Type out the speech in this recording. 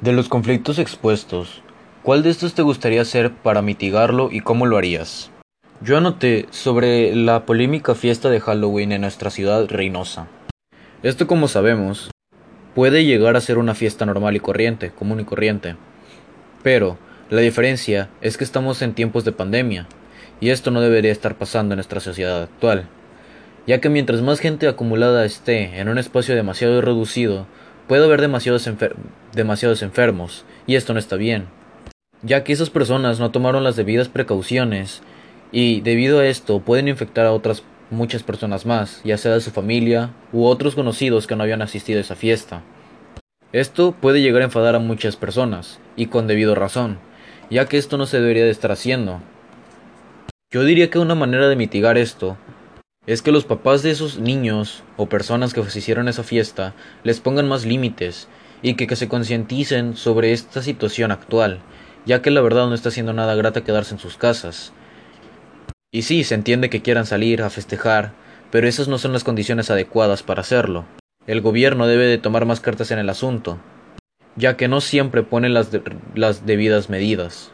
De los conflictos expuestos, ¿cuál de estos te gustaría hacer para mitigarlo y cómo lo harías? Yo anoté sobre la polémica fiesta de Halloween en nuestra ciudad Reynosa. Esto como sabemos, puede llegar a ser una fiesta normal y corriente, común y corriente. Pero, la diferencia es que estamos en tiempos de pandemia, y esto no debería estar pasando en nuestra sociedad actual, ya que mientras más gente acumulada esté en un espacio demasiado reducido, Puede haber demasiados, demasiados enfermos, y esto no está bien, ya que esas personas no tomaron las debidas precauciones, y debido a esto pueden infectar a otras muchas personas más, ya sea de su familia u otros conocidos que no habían asistido a esa fiesta. Esto puede llegar a enfadar a muchas personas, y con debido razón, ya que esto no se debería de estar haciendo. Yo diría que una manera de mitigar esto es que los papás de esos niños o personas que hicieron esa fiesta les pongan más límites y que, se concienticen sobre esta situación actual, ya que la verdad no está haciendo nada grata quedarse en sus casas. Y sí, se entiende que quieran salir a festejar, pero esas no son las condiciones adecuadas para hacerlo. El gobierno debe de tomar más cartas en el asunto, ya que no siempre pone las, las debidas medidas.